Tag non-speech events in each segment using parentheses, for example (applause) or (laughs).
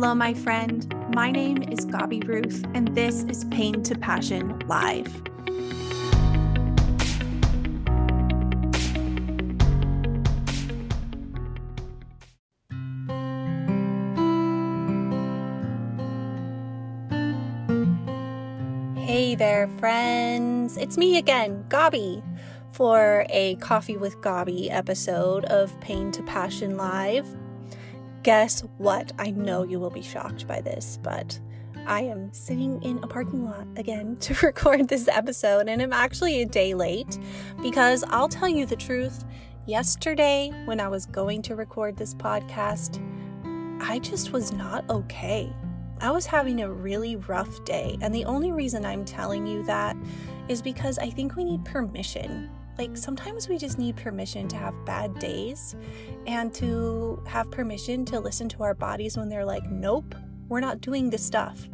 Hello, my friend. My name is Gabi Ruth, and this is Pain to Passion Live. Hey there, friends. It's me again, Gabi, for a Coffee with Gabi episode of Pain to Passion Live guess what? I know you will be shocked by this, but I am sitting in a parking lot again (laughs) to record this episode, and I'm actually a day late because I'll tell you the truth. Yesterday, when I was going to record this podcast, I just was not okay. I was having a really rough day, and the only reason I'm telling you that is because I think we need permission like sometimes we just need permission to have bad days and to have permission to listen to our bodies when they're like, nope, we're not doing this stuff.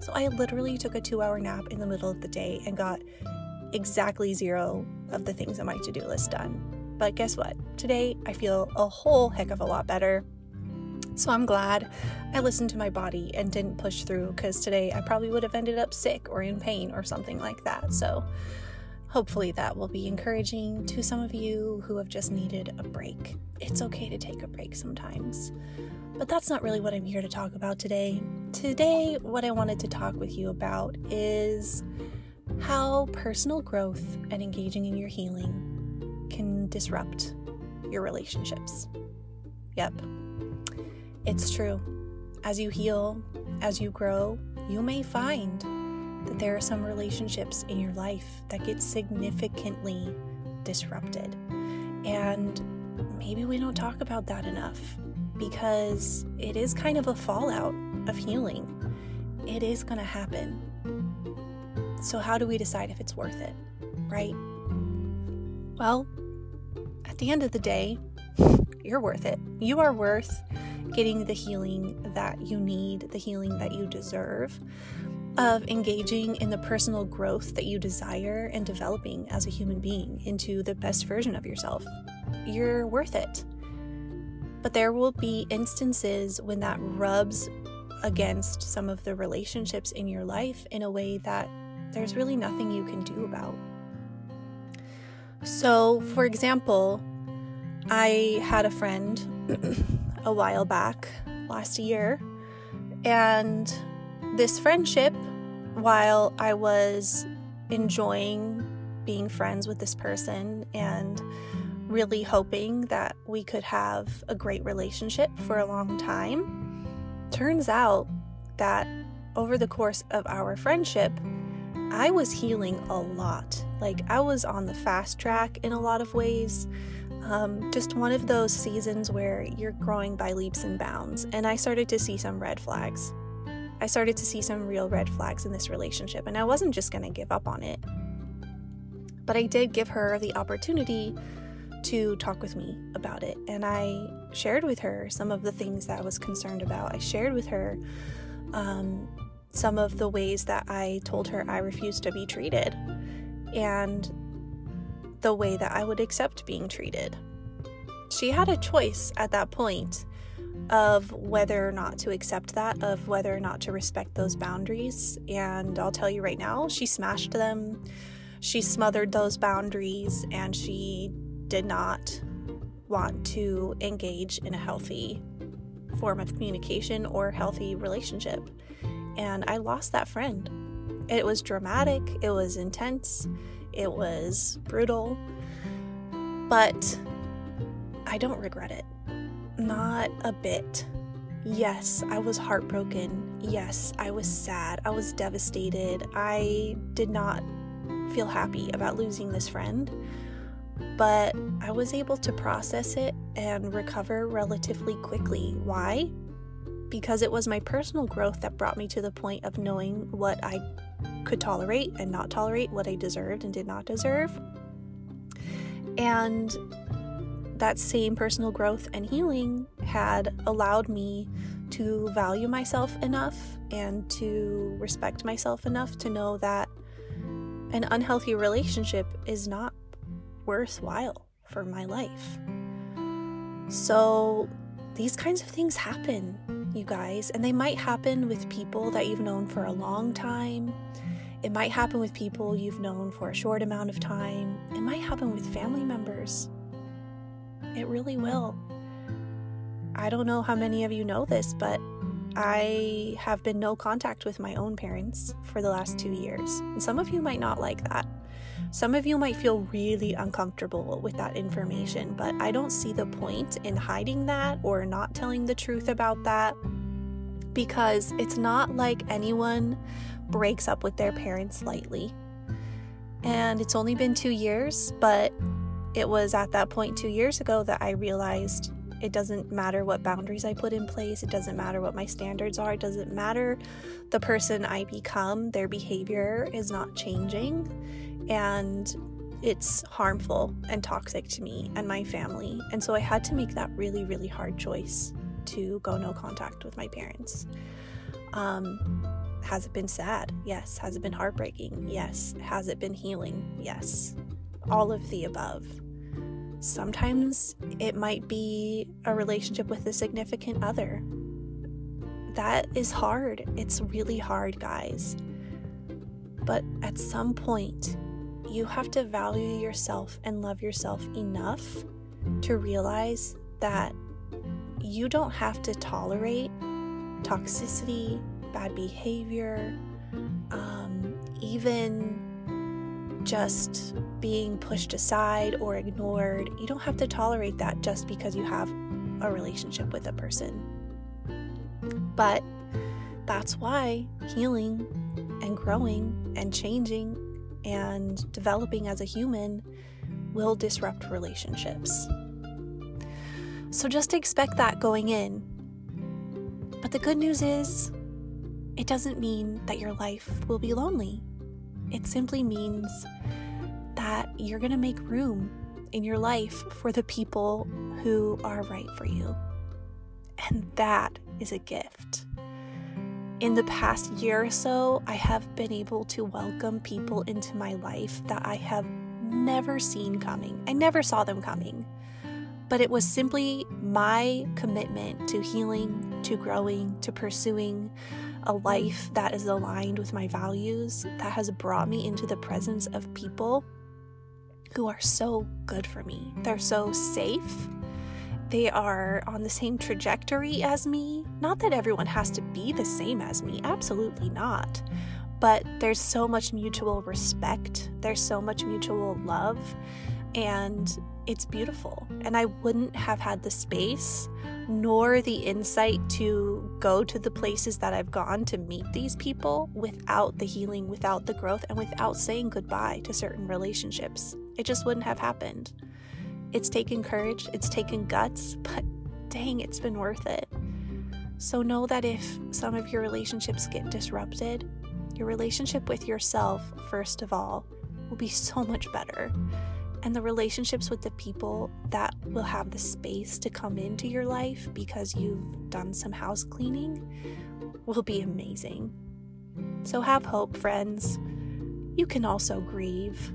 So I literally took a two hour nap in the middle of the day and got exactly zero of the things on my to do list done. But guess what? Today I feel a whole heck of a lot better. So I'm glad I listened to my body and didn't push through because today I probably would have ended up sick or in pain or something like that. So Hopefully, that will be encouraging to some of you who have just needed a break. It's okay to take a break sometimes. But that's not really what I'm here to talk about today. Today, what I wanted to talk with you about is how personal growth and engaging in your healing can disrupt your relationships. Yep, it's true. As you heal, as you grow, you may find that there are some relationships in your life that get significantly disrupted. And maybe we don't talk about that enough because it is kind of a fallout of healing. It is going to happen. So, how do we decide if it's worth it, right? Well, at the end of the day, (laughs) you're worth it. You are worth getting the healing that you need, the healing that you deserve of engaging in the personal growth that you desire and developing as a human being into the best version of yourself. You're worth it. But there will be instances when that rubs against some of the relationships in your life in a way that there's really nothing you can do about. So, for example, I had a friend (clears throat) a while back last year, and this friendship, while I was enjoying being friends with this person and really hoping that we could have a great relationship for a long time, turns out that over the course of our friendship, I was healing a lot. Like, I was on the fast track in a lot of ways. Um, just one of those seasons where you're growing by leaps and bounds. And I started to see some red flags. I started to see some real red flags in this relationship, and I wasn't just going to give up on it. But I did give her the opportunity to talk with me about it, and I shared with her some of the things that I was concerned about. I shared with her um, some of the ways that I told her I refused to be treated, and the way that I would accept being treated. She had a choice at that point of whether or not to accept that, of whether or not to respect those boundaries. And I'll tell you right now, she smashed them. She smothered those boundaries and she did not want to engage in a healthy form of communication or healthy relationship. And I lost that friend. It was dramatic, it was intense, it was brutal, but I don't regret it. Not a bit. Yes, I was heartbroken. Yes, I was sad. I was devastated. I did not feel happy about losing this friend, but I was able to process it and recover relatively quickly. Why? Because it was my personal growth that brought me to the point of knowing what I could tolerate and not tolerate, what I deserved and did not deserve. And that same personal growth and healing had allowed me to value myself enough and to respect myself enough to know that an unhealthy relationship is not worthwhile for my life. So, these kinds of things happen. you guys, and they might happen with people that you've known for a long time. It might happen with people you've known for a short amount of time. It might happen with family members. It really will. I don't know how many of you know this, but I have been no contact with my own parents for the last two years. And some of you might not like that. Some of you might feel really uncomfortable with that information, but I don't see the point in hiding that or not telling the truth about that because it's not like anyone breaks up with their parents lightly. And it's only been two years, but it was at that point two years ago that I realized it doesn't matter what boundaries I put in place. It doesn't matter what my standards are. It doesn't matter the person I become. Their behavior is not changing. And it's harmful and toxic to me and my family. And so I had to make that really, really hard choice to go no contact with my parents. Um, has it been sad? Yes. Has it been heartbreaking? Yes. Has it been healing? Yes. All of the above. Sometimes it might be a relationship with a significant other. That is hard. It's really hard, guys. But at some point, you have to value yourself and love yourself enough to realize that you don't have to tolerate toxicity, bad behavior, um, even just being pushed aside or ignored. You don't have to tolerate that just because you have a relationship with a person. But that's why healing and growing and changing and developing as a human will disrupt relationships. So just expect that going in. But the good news is, it doesn't mean that your life will be lonely. It simply means that you're going to make room in your life for the people who are right for you. And that is a gift. In the past year or so, I have been able to welcome people into my life that I have never seen coming. I never saw them coming. But it was simply my commitment to healing, to growing, to pursuing a life that is aligned with my values that has brought me into the presence of people who are so good for me. They're so safe. They are on the same trajectory as me. Not that everyone has to be the same as me, absolutely not. But there's so much mutual respect, there's so much mutual love, and it's beautiful. And I wouldn't have had the space nor the insight to go to the places that I've gone to meet these people without the healing, without the growth, and without saying goodbye to certain relationships. It just wouldn't have happened. It's taken courage, it's taken guts, (laughs) but dang, it's been worth it. So know that if some of your relationships get disrupted, your relationship with yourself, first of all, will be so much better and the relationships with the people that will have the space to come into your life because you've done some house cleaning will be amazing. So have hope, friends. You can also grieve.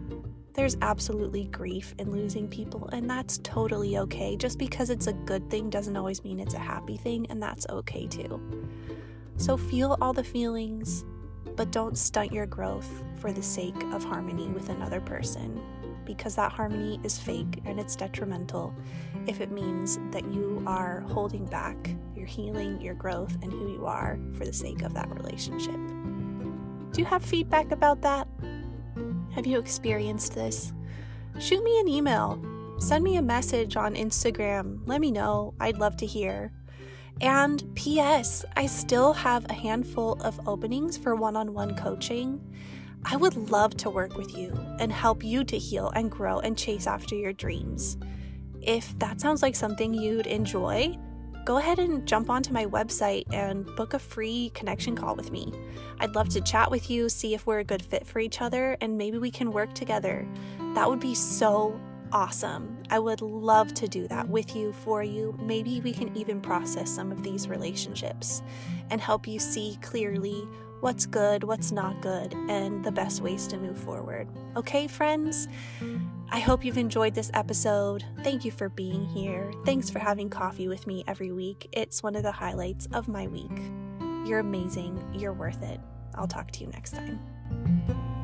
There's absolutely grief in losing people, and that's totally okay. Just because it's a good thing doesn't always mean it's a happy thing, and that's okay too. So feel all the feelings, but don't stunt your growth for the sake of harmony with another person because that harmony is fake and it's detrimental if it means that you are holding back your healing, your growth, and who you are for the sake of that relationship. Do you have feedback about that? Have you experienced this? Shoot me an email. Send me a message on Instagram. Let me know. I'd love to hear. And P.S., I still have a handful of openings for one on one coaching. I would love to work with you and help you to heal and grow and chase after your dreams. If that sounds like something you'd enjoy, go ahead and jump onto my website and book a free connection call with me. I'd love to chat with you, see if we're a good fit for each other, and maybe we can work together. That would be so awesome. I would love to do that with you, for you. Maybe we can even process some of these relationships and help you see clearly what's good, what's not good, and the best ways to move forward. Okay, friends? I hope you've enjoyed this episode. Thank you for being here. Thanks for having coffee with me every week. It's one of the highlights of my week. You're amazing. You're worth it. I'll talk to you next time.